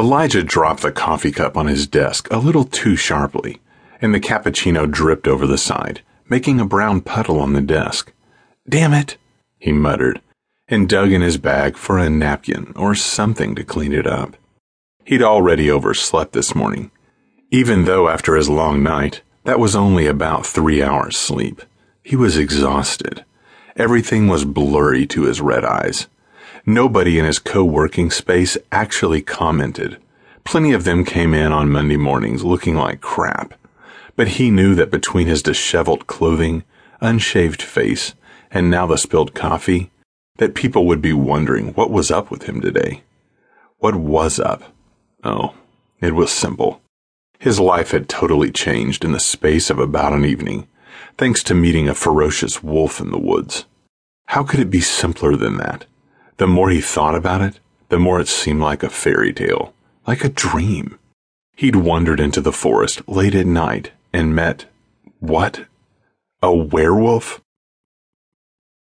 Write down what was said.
Elijah dropped the coffee cup on his desk a little too sharply, and the cappuccino dripped over the side, making a brown puddle on the desk. Damn it, he muttered, and dug in his bag for a napkin or something to clean it up. He'd already overslept this morning, even though after his long night, that was only about three hours sleep. He was exhausted. Everything was blurry to his red eyes. Nobody in his co working space actually commented. Plenty of them came in on Monday mornings looking like crap. But he knew that between his disheveled clothing, unshaved face, and now the spilled coffee, that people would be wondering what was up with him today. What was up? Oh, it was simple. His life had totally changed in the space of about an evening, thanks to meeting a ferocious wolf in the woods. How could it be simpler than that? The more he thought about it, the more it seemed like a fairy tale, like a dream. He'd wandered into the forest late at night and met what? A werewolf?